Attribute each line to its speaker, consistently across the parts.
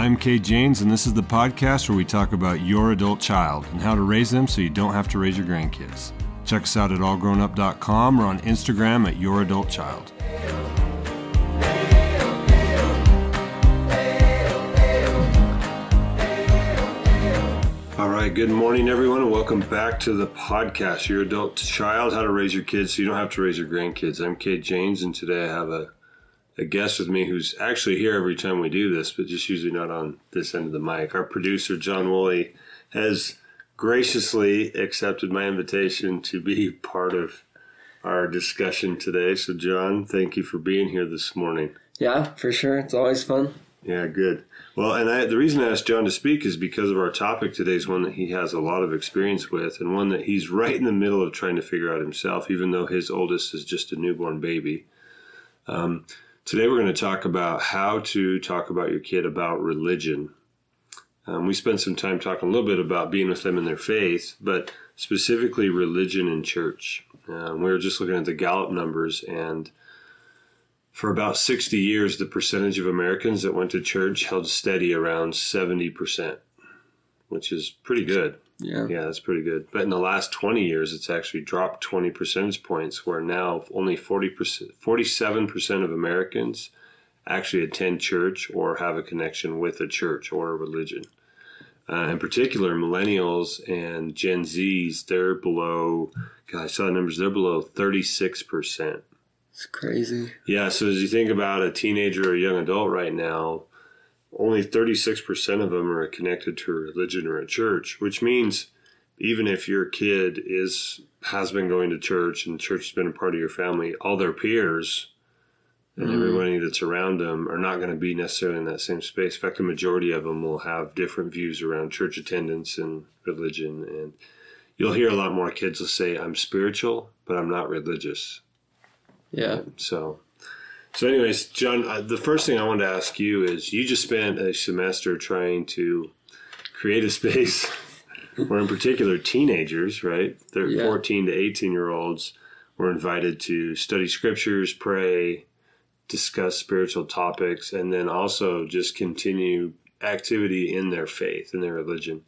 Speaker 1: I'm Kate James, and this is the podcast where we talk about your adult child and how to raise them so you don't have to raise your grandkids. Check us out at allgrownup.com or on Instagram at your adult child. All right, good morning, everyone, and welcome back to the podcast, Your Adult Child How to Raise Your Kids So You Don't Have to Raise Your Grandkids. I'm Kate James, and today I have a, a guest with me who's actually here every time we do this, but just usually not on this end of the mic. Our producer, John Woolley, has graciously accepted my invitation to be part of our discussion today. So, John, thank you for being here this morning.
Speaker 2: Yeah, for sure. It's always fun.
Speaker 1: Yeah, good. Well, and I, the reason I asked John to speak is because of our topic today is one that he has a lot of experience with, and one that he's right in the middle of trying to figure out himself, even though his oldest is just a newborn baby. Um, today, we're going to talk about how to talk about your kid about religion. Um, we spent some time talking a little bit about being with them in their faith, but specifically religion and church. Um, we were just looking at the Gallup numbers, and for about 60 years, the percentage of Americans that went to church held steady around 70%, which is pretty good.
Speaker 2: Yeah.
Speaker 1: Yeah, that's pretty good. But in the last 20 years, it's actually dropped 20 percentage points, where now only 40%, 47% of Americans actually attend church or have a connection with a church or a religion. Uh, in particular, millennials and Gen Zs, they're below, God, I saw the numbers, they're below 36%.
Speaker 2: It's crazy.
Speaker 1: Yeah, so as you think about a teenager or a young adult right now, only 36% of them are connected to a religion or a church, which means even if your kid is has been going to church and church has been a part of your family, all their peers and
Speaker 2: Mhm.
Speaker 1: everybody that's around them are not going to be necessarily in that same space. In fact, the majority of them will have different views around church attendance and religion. And you'll hear a lot more kids will say, I'm spiritual, but I'm not religious.
Speaker 2: Yeah.
Speaker 1: So, so anyways, John, uh, the first thing I wanted to ask you is you just spent a semester trying to create a space where, in particular, teenagers, right? They're
Speaker 2: Yeah.
Speaker 1: 14 to 18 year olds were invited to study scriptures, pray, discuss spiritual topics, and then also just continue activity in their faith, in their religion.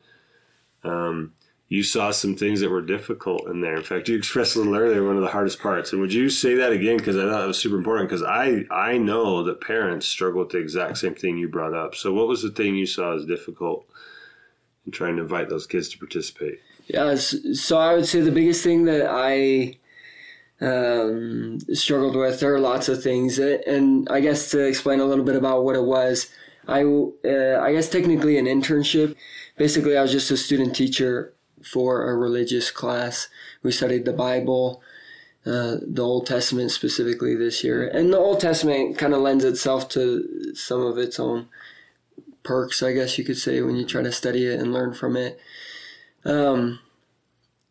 Speaker 1: Um, you saw some things that were difficult in there. In fact, you expressed a little earlier one of the hardest parts. And would you say that again? Because I thought it was super important. Because I I know that parents struggle with the exact same thing you brought up. So what was the thing you saw as difficult in trying to invite those kids to participate?
Speaker 2: Yeah. So I would say the biggest thing that I um, struggled with, there are lots of things. And I guess to explain a little bit about what it was, I, uh, I guess technically an internship. Basically, I was just a student teacher for a religious class. We studied the Bible. Uh, the Old Testament specifically this year, and the Old Testament kind of lends itself to some of its own perks, I guess you could say, when you try to study it and learn from it. Um,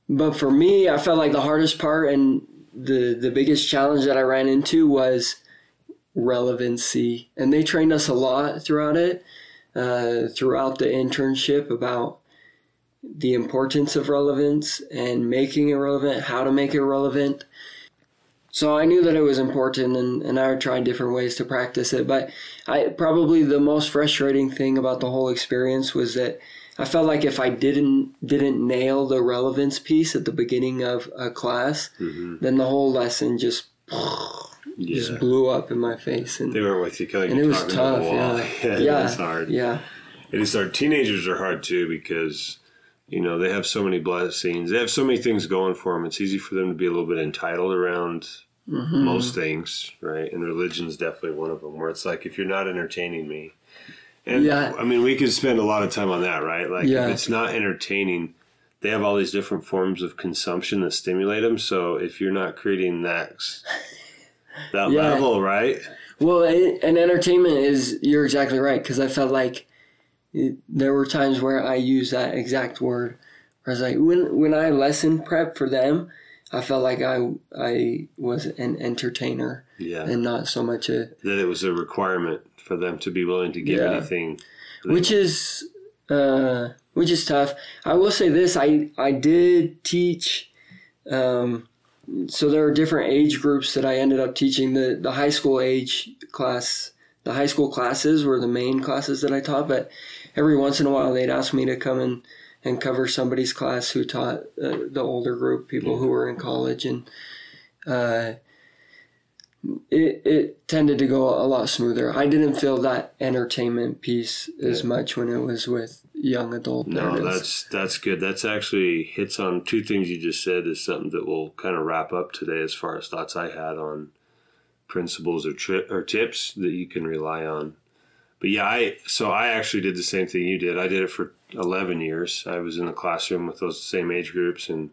Speaker 2: but for me, I felt like the hardest part and the the biggest challenge that I ran into was relevancy, and they trained us a lot throughout it, uh, throughout the internship about the importance of relevance and making it relevant, how to make it relevant. So I knew that it was important, and, and I tried different ways to practice it. But I probably the most frustrating thing about the whole experience was that I felt like if I didn't didn't nail the relevance piece at the beginning of a class,
Speaker 1: Mm-hmm.
Speaker 2: then the whole lesson just
Speaker 1: Yeah.
Speaker 2: just blew up in my face, and
Speaker 1: they were with you, of
Speaker 2: and it was tough.
Speaker 1: wall.
Speaker 2: Yeah,
Speaker 1: yeah, it's hard.
Speaker 2: Yeah,
Speaker 1: It is hard. Teenagers are hard too because you know they have so many blessings. They have so many things going for them. It's easy for them to be a little bit entitled around
Speaker 2: Mhm.
Speaker 1: most things, right? And religion's definitely one of them. Where it's like if you're not entertaining me, and
Speaker 2: Yeah.
Speaker 1: I mean we could spend a lot of time on that, right? Like
Speaker 2: Yeah.
Speaker 1: if it's not entertaining, they have all these different forms of consumption that stimulate them. So if you're not creating that that
Speaker 2: Yeah.
Speaker 1: level, right?
Speaker 2: Well, and entertainment is you're exactly right because I felt like it, there were times where I used that exact word. I was like, when when I lesson prep for them, I felt like I I was an entertainer
Speaker 1: Yeah,
Speaker 2: and not so much a
Speaker 1: that it was a requirement for them to be willing to give
Speaker 2: Yeah.
Speaker 1: anything.
Speaker 2: which is uh, which is tough. I will say this: I I did teach. Um, so there are different age groups that I ended up teaching. The the high school age class the high school classes were the main classes that I taught, but every once in a while they'd ask me to come and, and cover somebody's class who taught uh, the older group, people who were in college, and uh, it it tended to go a lot smoother. I didn't feel that entertainment piece as
Speaker 1: Yeah.
Speaker 2: much when it was with young adult.
Speaker 1: No,
Speaker 2: parents.
Speaker 1: that's that's good. That's actually hits on two things you just said is something that will kind of wrap up today as far as thoughts I had on principles or tri- or tips that you can rely on. But yeah, I so I actually did the same thing you did. I did it for 11 years. I was in the classroom with those same age groups and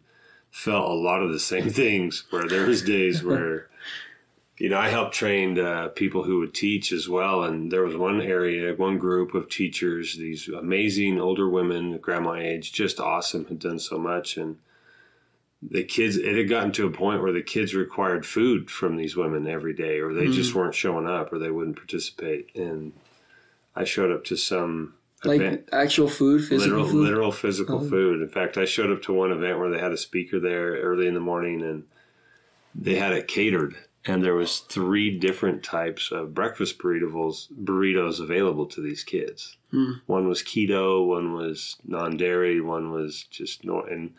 Speaker 1: felt a lot of the same things where there was days where you know, I helped train uh, people who would teach as well, and there was one area, one group of teachers, these amazing older women, grandma age, just awesome, had done so much, and the kids. It had gotten to a point where the kids required food from these women every day, or they just weren't showing up, or they wouldn't participate. And I showed up to some
Speaker 2: like
Speaker 1: event
Speaker 2: actual food, physical
Speaker 1: literal,
Speaker 2: food.
Speaker 1: literal physical
Speaker 2: Oh.
Speaker 1: food. In fact, I showed up to one event where they had a speaker there early in the morning, and they had it catered, and there was three different types of breakfast burritos burritos available to these kids.
Speaker 2: Hmm.
Speaker 1: One was keto, one was non-dairy, one was just no, and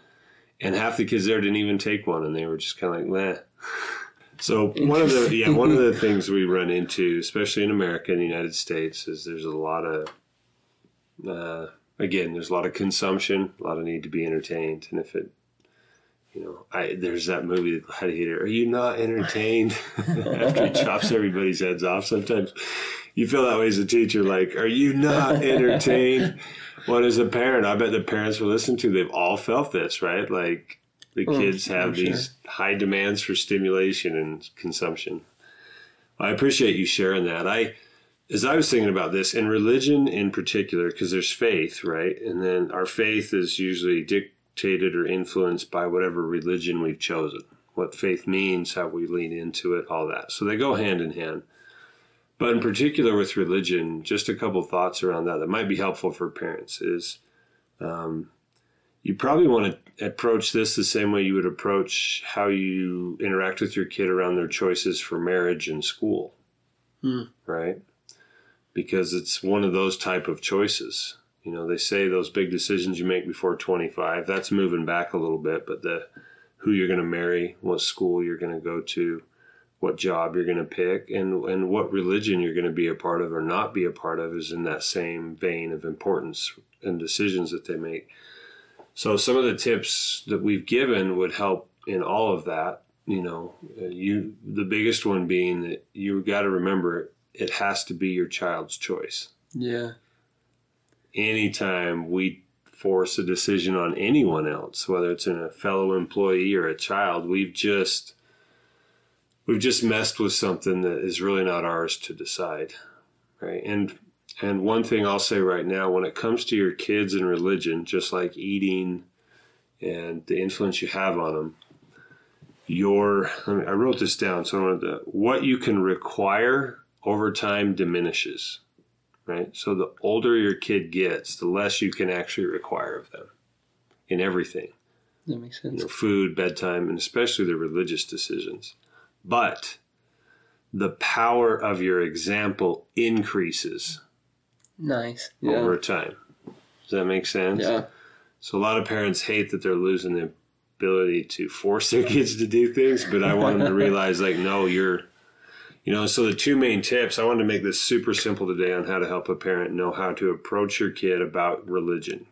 Speaker 1: and half the kids there didn't even take one, and they were just kind of like, meh. So one of the yeah one of the things we run into, especially in America and the United States, is there's a lot of uh, again, there's a lot of consumption, a lot of need to be entertained, and if it, you know, I there's that movie that had Are you not entertained? After he chops everybody's heads off, sometimes you feel that way as a teacher. Like, are you not entertained? Well, as a parent, I bet the parents will listen to. They've all felt this, right? Like the
Speaker 2: Oh,
Speaker 1: kids have
Speaker 2: I'm sure.
Speaker 1: these high demands for stimulation and consumption. I appreciate you sharing that. I as I was thinking about this, and religion in particular, because there's faith, right? And then our faith is usually dictated or influenced by whatever religion we've chosen. What faith means, how we lean into it, all that. So they go hand in hand. But in particular with religion, just a couple thoughts around that that might be helpful for parents is um, you probably want to approach this the same way you would approach how you interact with your kid around their choices for marriage and school,
Speaker 2: Hmm.
Speaker 1: right? Because it's one of those type of choices. You know, they say those big decisions you make before 25, that's moving back a little bit, but the who you're going to marry, what school you're going to go to, what job you're going to pick, and and what religion you're going to be a part of or not be a part of is in that same vein of importance and decisions that they make. So some of the tips that we've given would help in all of that. You know, uh, you the biggest one being that you got to remember it has to be your child's choice.
Speaker 2: Yeah.
Speaker 1: Anytime we force a decision on anyone else, whether it's in a fellow employee or a child, we've just we've just messed with something that is really not ours to decide, right? And and one thing I'll say right now, when it comes to your kids and religion, just like eating and the influence you have on them, your I, mean, I wrote this down. So I wanted to, what you can require over time diminishes, right? So the older your kid gets, the less you can actually require of them in everything
Speaker 2: That makes
Speaker 1: you
Speaker 2: sense.
Speaker 1: know, food, bedtime, and especially the religious decisions. But the power of your example increases
Speaker 2: Nice. Yeah.
Speaker 1: over time. Does that make sense?
Speaker 2: Yeah.
Speaker 1: So a lot of parents hate that they're losing the ability to force their kids to do things, but I want them to realize, like, no, you're, you know. So the two main tips I wanted to make this super simple today on how to help a parent know how to approach your kid about religion.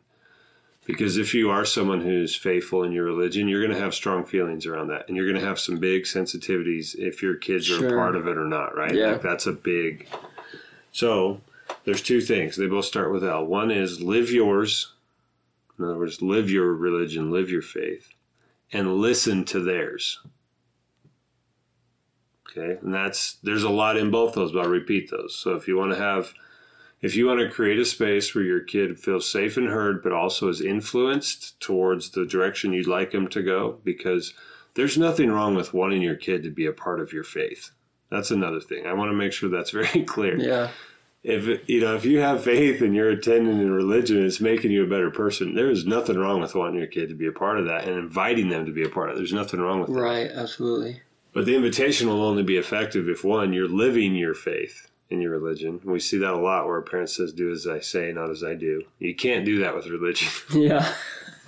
Speaker 1: Because if you are someone who's faithful in your religion, you're going to have strong feelings around that, and you're going to have some big sensitivities if your kids are a part of it or not, right?
Speaker 2: Yeah.
Speaker 1: Like that's a big. So there's two things. They both start with L. One is live yours. In other words, live your religion, live your faith, and listen to theirs. Okay, and that's there's a lot in both those, but I'll repeat those. So if you want to have, if you want to create a space where your kid feels safe and heard, but also is influenced towards the direction you'd like them to go, because there's nothing wrong with wanting your kid to be a part of your faith. That's another thing. I want to make sure that's very clear
Speaker 2: Yeah.
Speaker 1: If you know if you have faith and you're attending in religion it's making you a better person there is nothing wrong with wanting your kid to be a part of that and inviting them to be a part of it there's nothing wrong with that
Speaker 2: Right. Absolutely.
Speaker 1: but the invitation will only be effective if one you're living your faith in your religion. We see that a lot where a parent says, "Do as I say, not as I do." You can't do that with religion.
Speaker 2: Yeah.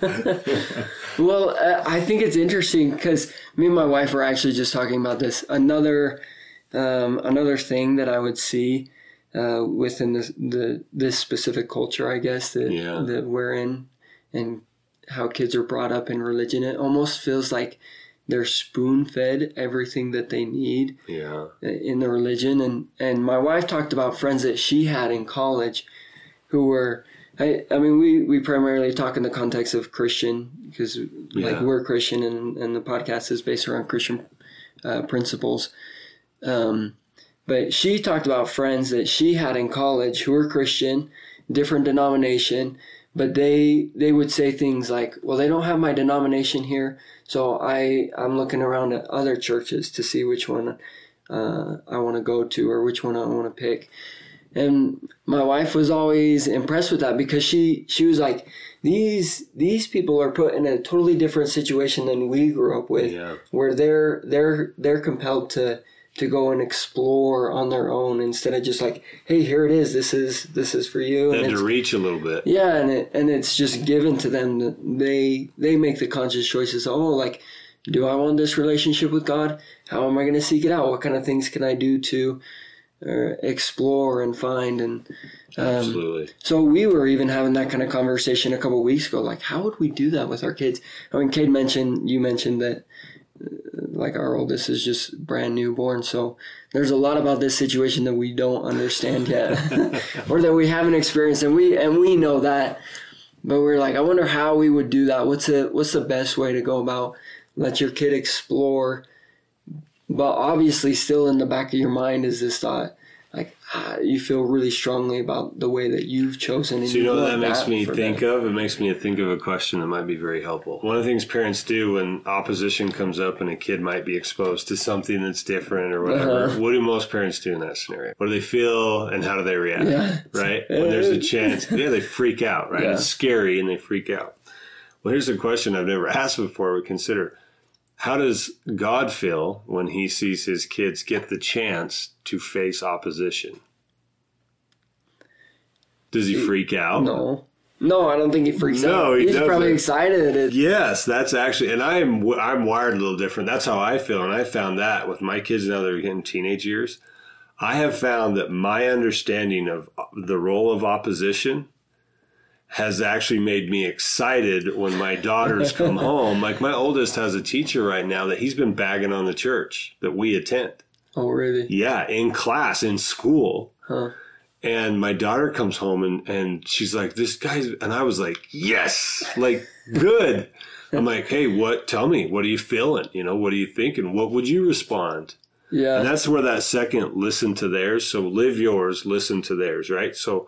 Speaker 2: well, uh, I think it's interesting because me and my wife were actually just talking about this. Another, um, another thing that I would see uh, within this the this specific culture, I guess that
Speaker 1: Yeah.
Speaker 2: that we're in, and how kids are brought up in religion, it almost feels like they're spoon fed everything that they need
Speaker 1: yeah,
Speaker 2: in the religion. And and my wife talked about friends that she had in college who were I, I mean we we primarily talk in the context of Christian because like we're Christian and and the podcast is based around Christian uh, principles. Um but she talked about friends that she had in college who were Christian different denomination but they they would say things like well they don't have my denomination here so I I'm looking around at other churches to see which one uh, I want to go to or which one I want to pick. And my wife was always impressed with that because she she was like these these people are put in a totally different situation than we grew up with
Speaker 1: yeah,
Speaker 2: where they're they're they're compelled to to go and explore on their own instead of just like hey here it is this is this is for you
Speaker 1: and
Speaker 2: it's-
Speaker 1: to reach a little bit.
Speaker 2: yeah, and it, and it's just given to them that they they make the conscious choices. Oh, like, do I want this relationship with God? How am I going to seek it out? What kind of things can I do to uh, explore and find? And um,
Speaker 1: Absolutely.
Speaker 2: so we were even having that kind of conversation a couple of weeks ago. Like, how would we do that with our kids? I mean, Kate mentioned you mentioned that. Like our oldest is just brand new born, so there's a lot about this situation that we don't understand yet, or that we haven't experienced, and we and we know that, but we're like, I wonder how we would do that. What's the what's the best way to go about? Let your kid explore, but obviously still in the back of your mind is this thought, like ah, you feel really strongly about the way that you've chosen.
Speaker 1: So you know what that makes me think
Speaker 2: them.
Speaker 1: of? It makes me think of a question that might be very helpful. One of the things parents do when opposition comes up and a kid might be exposed to something that's different or whatever,
Speaker 2: Uh-huh.
Speaker 1: what do most parents do in that scenario? What do they feel and how do they react?
Speaker 2: Yeah.
Speaker 1: Right? When there's a chance, yeah, they freak out, right?
Speaker 2: Yeah.
Speaker 1: It's scary and they freak out. Well, here's a question I've never asked before, but consider. How does God feel when he sees his kids get the chance to face opposition? Does he freak out?
Speaker 2: No, no, I don't think he freaks
Speaker 1: No,
Speaker 2: out.
Speaker 1: he
Speaker 2: He's probably
Speaker 1: doesn't.
Speaker 2: excited. It,
Speaker 1: Yes, that's actually, and I'm I'm wired a little different. That's how I feel, and I found that with my kids now they're getting teenage years. I have found that my understanding of the role of opposition has actually made me excited when my daughters come home. Like my oldest has a teacher right now that he's been bagging on the church that we attend.
Speaker 2: oh, really?
Speaker 1: Yeah, in class, in school.
Speaker 2: Huh.
Speaker 1: And my daughter comes home and, and she's like, this guy's, and I was like, yes, like, good. I'm like, hey, what, tell me, what are you feeling? You know, what are you thinking? What would you respond?
Speaker 2: Yeah.
Speaker 1: And that's where that second listen to theirs. So live yours, listen to theirs, right? So,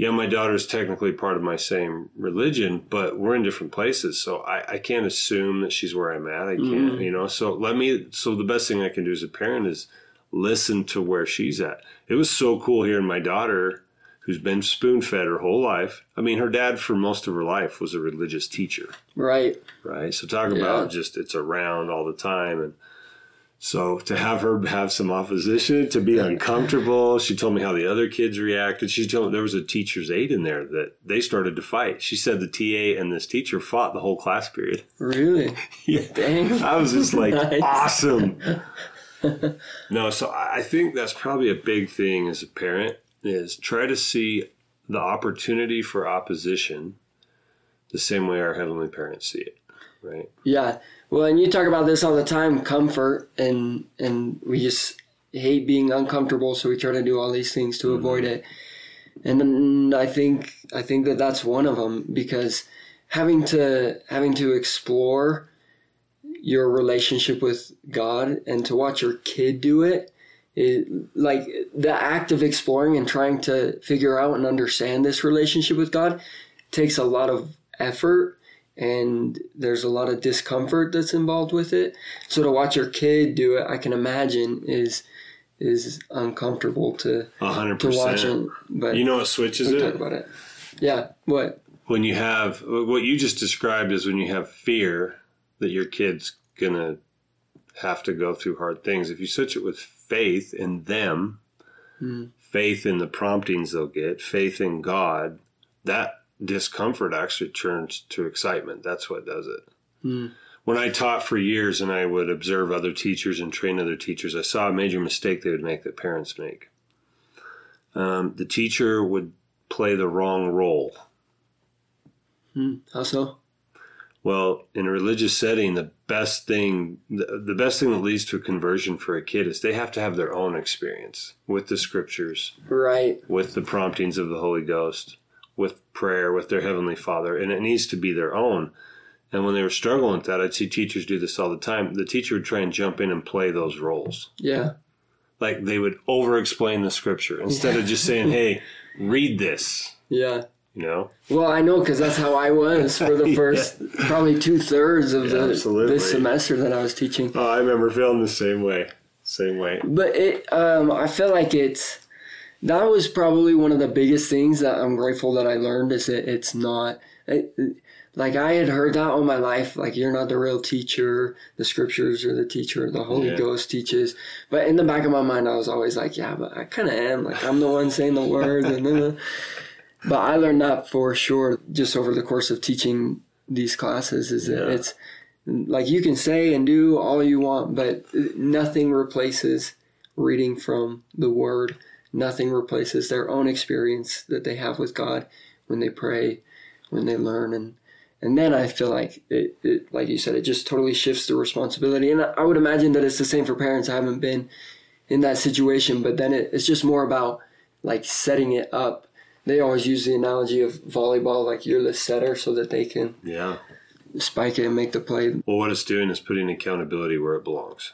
Speaker 1: yeah, my daughter's technically part of my same religion, but we're in different places. So I, I can't assume that she's where I'm at. I can't,
Speaker 2: Mhm.
Speaker 1: you know. So let me, so the best thing I can do as a parent is listen to where she's at. It was so cool hearing my daughter, who's been spoon fed her whole life. I mean, her dad for most of her life was a religious teacher
Speaker 2: right.
Speaker 1: right? So talk
Speaker 2: Yeah.
Speaker 1: about just it's around all the time, and so to have her have some opposition, to be uncomfortable. She told me how the other kids reacted. She told me there was a teacher's aide in there that they started to fight. She said the TA and this teacher fought the whole class period.
Speaker 2: Really?
Speaker 1: Yeah.
Speaker 2: Dang.
Speaker 1: I was just like,
Speaker 2: Nice.
Speaker 1: awesome. no, so I I think that's probably a big thing as a parent is try to see the opportunity for opposition the same way our heavenly parents see it, right?
Speaker 2: Yeah. Well, and you talk about this all the time, comfort, and and we just hate being uncomfortable, so we try to do all these things to mm-hmm. avoid it. And I think I think that that's one of them because having to having to explore your relationship with God and to watch your kid do it, it like the act of exploring and trying to figure out and understand this relationship with God takes a lot of effort and there's a lot of discomfort that's involved with it. So to watch your kid do it, I can imagine is is uncomfortable to
Speaker 1: A hundred
Speaker 2: to watch it. But
Speaker 1: You know what switches it?
Speaker 2: talk about it. Yeah. What?
Speaker 1: when you have what you just described is when you have fear that your kid's gonna have to go through hard things. If you switch it with faith in them,
Speaker 2: Mm.
Speaker 1: faith in the promptings they'll get, faith in God, that discomfort actually turns to excitement. That's what does it.
Speaker 2: Mm.
Speaker 1: When I taught for years and I would observe other teachers and train other teachers, I saw a major mistake they would make that parents make. Um, the teacher would play the wrong role.
Speaker 2: Mm. How so?
Speaker 1: Well, in a religious setting, the best thing, the, the best thing that leads to a conversion for a kid is they have to have their own experience with the scriptures,
Speaker 2: Right.
Speaker 1: with the promptings of the Holy Ghost, with prayer, with their Heavenly Father, and it needs to be their own. And when they were struggling with that, I'd see teachers do this all the time. The teacher would try and jump in and play those roles.
Speaker 2: Yeah.
Speaker 1: Like they would over explain the scripture instead of just saying, hey, read this,
Speaker 2: Yeah.
Speaker 1: you know?
Speaker 2: Well, I know because that's how I was for the first probably two thirds of
Speaker 1: Yeah,
Speaker 2: the
Speaker 1: absolutely.
Speaker 2: this semester that I was teaching.
Speaker 1: Oh, I remember feeling the same way. Same way.
Speaker 2: But it, um, I feel like it's that was probably one of the biggest things that I'm grateful that I learned is that it's not it, like I had heard that all my life. Like you're not the real teacher. The scriptures are the teacher. The Holy
Speaker 1: Yeah.
Speaker 2: Ghost teaches. But in the back of my mind, I was always like, yeah, but I kind of am. Like I'm the one saying the words. And then, but I learned that for sure just over the course of teaching these classes. Is that
Speaker 1: Yeah.
Speaker 2: it's like you can say and do all you want, but nothing replaces reading from the Word. Nothing replaces their own experience that they have with God when they pray, when they learn, and and then I feel like it, it like you said, it just totally shifts the responsibility. And I I would imagine that it's the same for parents. I haven't been in that situation, but then it, it's just more about like setting it up. They always use the analogy of volleyball, like you're the setter, so that they can
Speaker 1: Yeah.
Speaker 2: spike it and make the play.
Speaker 1: Well, what it's doing is putting accountability where it belongs.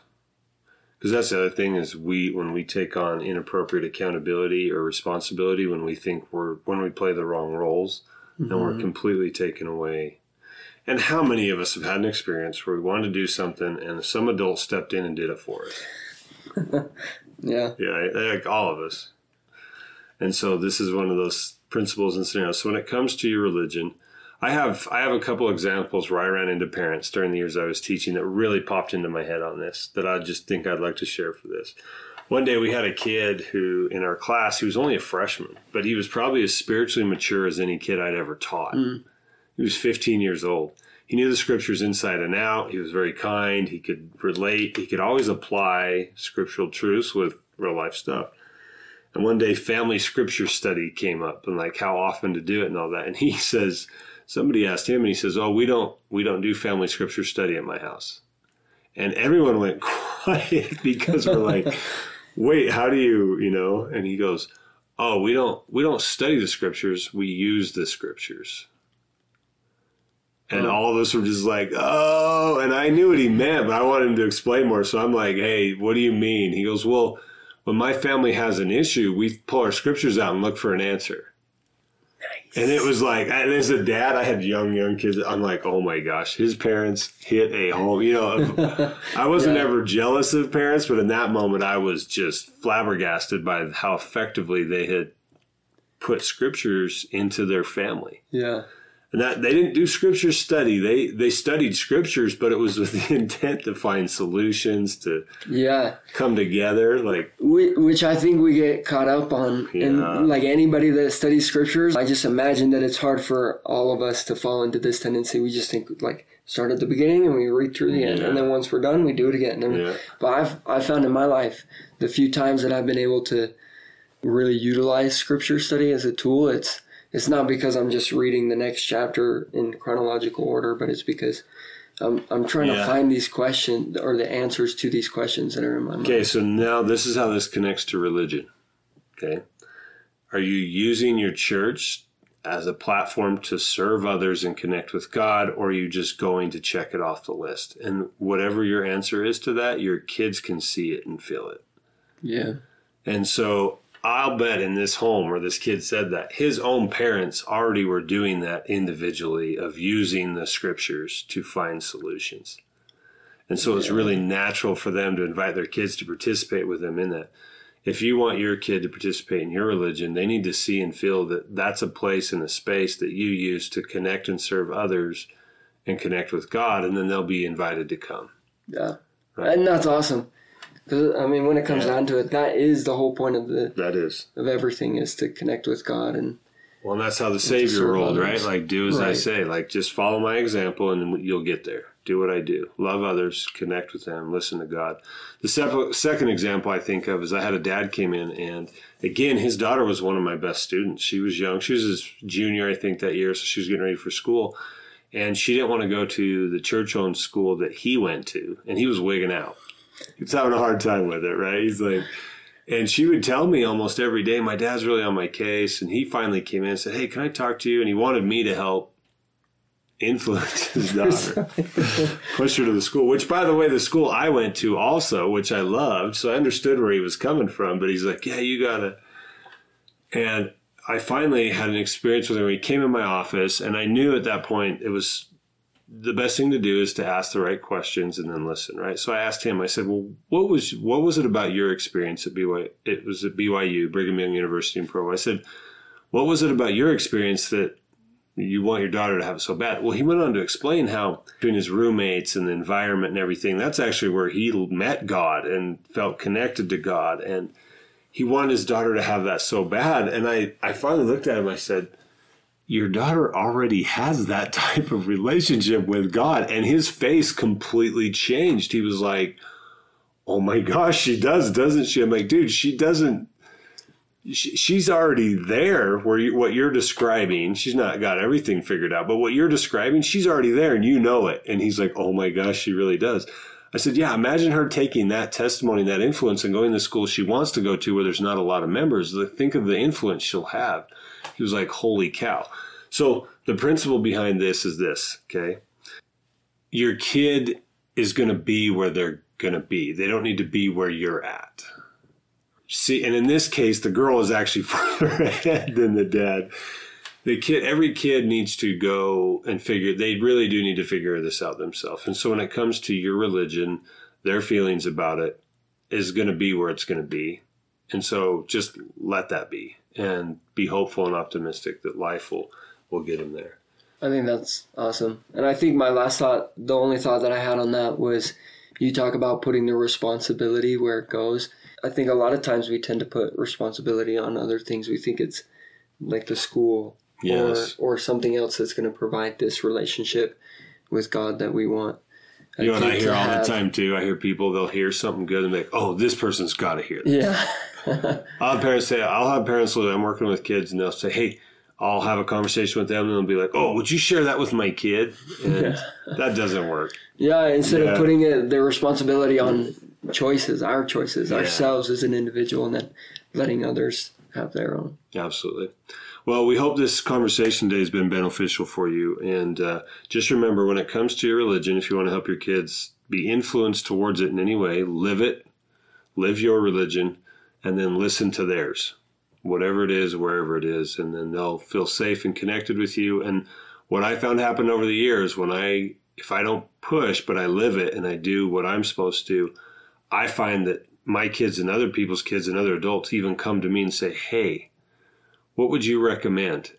Speaker 1: Because that's the other thing is we when we take on inappropriate accountability or responsibility when we think we're when we play the wrong roles, then we're mm-hmm. completely taken away. And how many of us have had an experience where we wanted to do something and some adult stepped in and did it for us?
Speaker 2: Yeah.
Speaker 1: Yeah, like all of us. And so this is one of those principles and scenarios. So when it comes to your religion, I have I have a couple examples where I ran into parents during the years I was teaching that really popped into my head on this that I just think I'd like to share for this. One day we had a kid who in our class he was only a freshman, but he was probably as spiritually mature as any kid I'd ever taught. Hmm. He was 15 years old. He knew the scriptures inside and out. He was very kind. He could relate. He could always apply scriptural truths with real life stuff. And one day, family scripture study came up and like how often to do it and all that. And he says, somebody asked him, and he says, "Oh, we don't we don't do family scripture study at my house." And everyone went quiet because we're like, "Wait, how do you you know?" And he goes, "Oh, we don't we don't study the scriptures. We use the scriptures." And
Speaker 2: Oh.
Speaker 1: all of us were just like, oh, and I knew what he meant, but I wanted him to explain more. So I'm like, hey, what do you mean? He goes, well, when my family has an issue, we pull our scriptures out and look for an answer. And it was like, and as a dad, I had young, young kids. I'm like, oh my gosh, his parents hit a home. You know, I wasn't
Speaker 2: Yeah.
Speaker 1: ever jealous of parents, but in that moment, I was just flabbergasted by how effectively they had put scriptures into their family.
Speaker 2: Yeah.
Speaker 1: And that they didn't do scripture study. They they studied scriptures, but it was with the intent to find solutions to
Speaker 2: Yeah.
Speaker 1: come together. Like
Speaker 2: Whi- Which I think we get caught up on.
Speaker 1: Yeah.
Speaker 2: And like anybody that studies scriptures, I just imagine that it's hard for all of us to fall into this tendency. We just think like start at the beginning and we read through the end,
Speaker 1: Yeah.
Speaker 2: and then once we're done, we do it again. And-
Speaker 1: Yeah.
Speaker 2: But I've I found in my life the few times that I've been able to really utilize scripture study as a tool, it's it's not because I'm just reading the next chapter in chronological order, but it's because I'm I'm trying to find these questions or the answers to these questions that are in my mind.
Speaker 1: okay, so now this is how this connects to religion. Okay, are you using your church as a platform to serve others and connect with God, or are you just going to check it off the list? And whatever your answer is to that, your kids can see it and feel it.
Speaker 2: Yeah.
Speaker 1: And so I'll bet in this home where this kid said that, his own parents already were doing that individually of using the scriptures to find solutions. And so it's really natural for them to invite their kids to participate with them in that. If you want your kid to participate in your religion, they need to see and feel that that's a place and a space that you use to connect and serve others and connect with God, and then they'll be invited to come.
Speaker 2: Yeah.
Speaker 1: Right.
Speaker 2: And that's awesome. Because I mean, when it comes yeah. down to it, that is the whole point of the
Speaker 1: that is
Speaker 2: of everything is to connect with God and.
Speaker 1: Well, and that's how the Savior rolled, right? Like, do as right. I say. Like, just follow my example, and you'll get there. Do what I do. Love others. Connect with them. Listen to God. The second example I think of is I had a dad came in, and again, his daughter was one of my best students. She was young. She was his junior, I think, that year, so she was getting ready for school and she didn't want to go to the church-owned school that he went to, and he was wigging out. He was having a hard time with it, right? He's like, and she would tell me almost every day, "My dad's really on my case." And he finally came in and said, "Hey, can I talk to you?" And he wanted me to help influence his daughter, push her to the school. Which, by the way, the school I went to also, which I loved, so I understood where he was coming from. But he's like, "Yeah, you gotta." And I finally had an experience with him. He came in my office, and I knew at that point it was the best thing to do is to ask the right questions and then listen, right? So I asked him. I said, "Well, what was what was it about your experience at BYU? It was at BYU, Brigham Young University in Provo." I said, "What was it about your experience that you want your daughter to have it so bad?" Well, he went on to explain how between his roommates and the environment and everything, that's actually where he met God and felt connected to God and he wanted his daughter to have that so bad. And I, I finally looked at him. I said, Your daughter already has that type of relationship with God. And his face completely changed. He was like, Oh my gosh, she does, doesn't she? I'm like, Dude, she doesn't. she's already there where you, what you're describing she's not got everything figured out but what you're describing she's already there and you know it and he's like oh my gosh she really does I said, yeah, imagine her taking that testimony, that influence, and going to school she wants to go to where there's not a lot of members. Think of the influence she'll have. He was like, holy cow. So the principle behind this is this, okay? Your kid is going to be where they're going to be. They don't need to be where you're at. See, and in this case, the girl is actually further ahead than the dad the kid every kid needs to go and figure they really do need to figure this out themselves. And so when it comes to your religion their feelings about it is going to be where it's going to be. And so just let that be and be hopeful and optimistic that life will will get them there.
Speaker 2: I think that's awesome. And i think my last thought the only thought that i had on that was you talk about putting the responsibility where it goes. I think a lot of times we tend to put responsibility on other things. We think it's like the school yes. or or something else that's going to provide this relationship with God that we want.
Speaker 1: You know what I hear all have. the time too? I hear people they'll hear something good and be like, "Oh, this person's got to hear this."
Speaker 2: Yeah.
Speaker 1: I'll have parents say, "I'll have parents that I'm working with kids and they'll say, "Hey, I'll have a conversation with them and they'll be like, "Oh, would you share that with my kid?" And yeah. that doesn't work.
Speaker 2: Yeah, instead yeah. of putting it, their responsibility on choices, our choices, yeah. ourselves as an individual, and then letting others have their own.
Speaker 1: Absolutely. Well, we hope this conversation today has been beneficial for you. And uh, just remember when it comes to your religion, if you want to help your kids be influenced towards it in any way, live it, live your religion, and then listen to theirs, whatever it is, wherever it is. And then they'll feel safe and connected with you. And what I found happen over the years when I, if I don't push, but I live it and I do what I'm supposed to, I find that my kids and other people's kids and other adults even come to me and say, hey, what would you recommend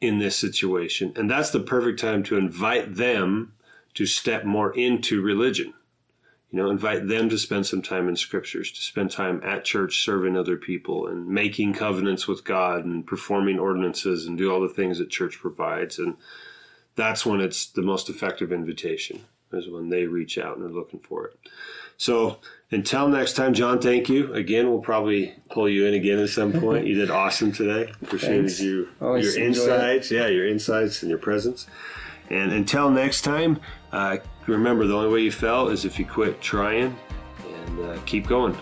Speaker 1: in this situation? And that's the perfect time to invite them to step more into religion. You know, invite them to spend some time in scriptures, to spend time at church serving other people and making covenants with God and performing ordinances and do all the things that church provides. And that's when it's the most effective invitation, is when they reach out and are looking for it. So until next time, John, thank you. Again, we'll probably pull you in again at some point. you did awesome today. Appreciated you, your insights. Yeah, your insights and your presence. And until next time, uh, remember the only way you fail is if you quit trying and uh, keep going.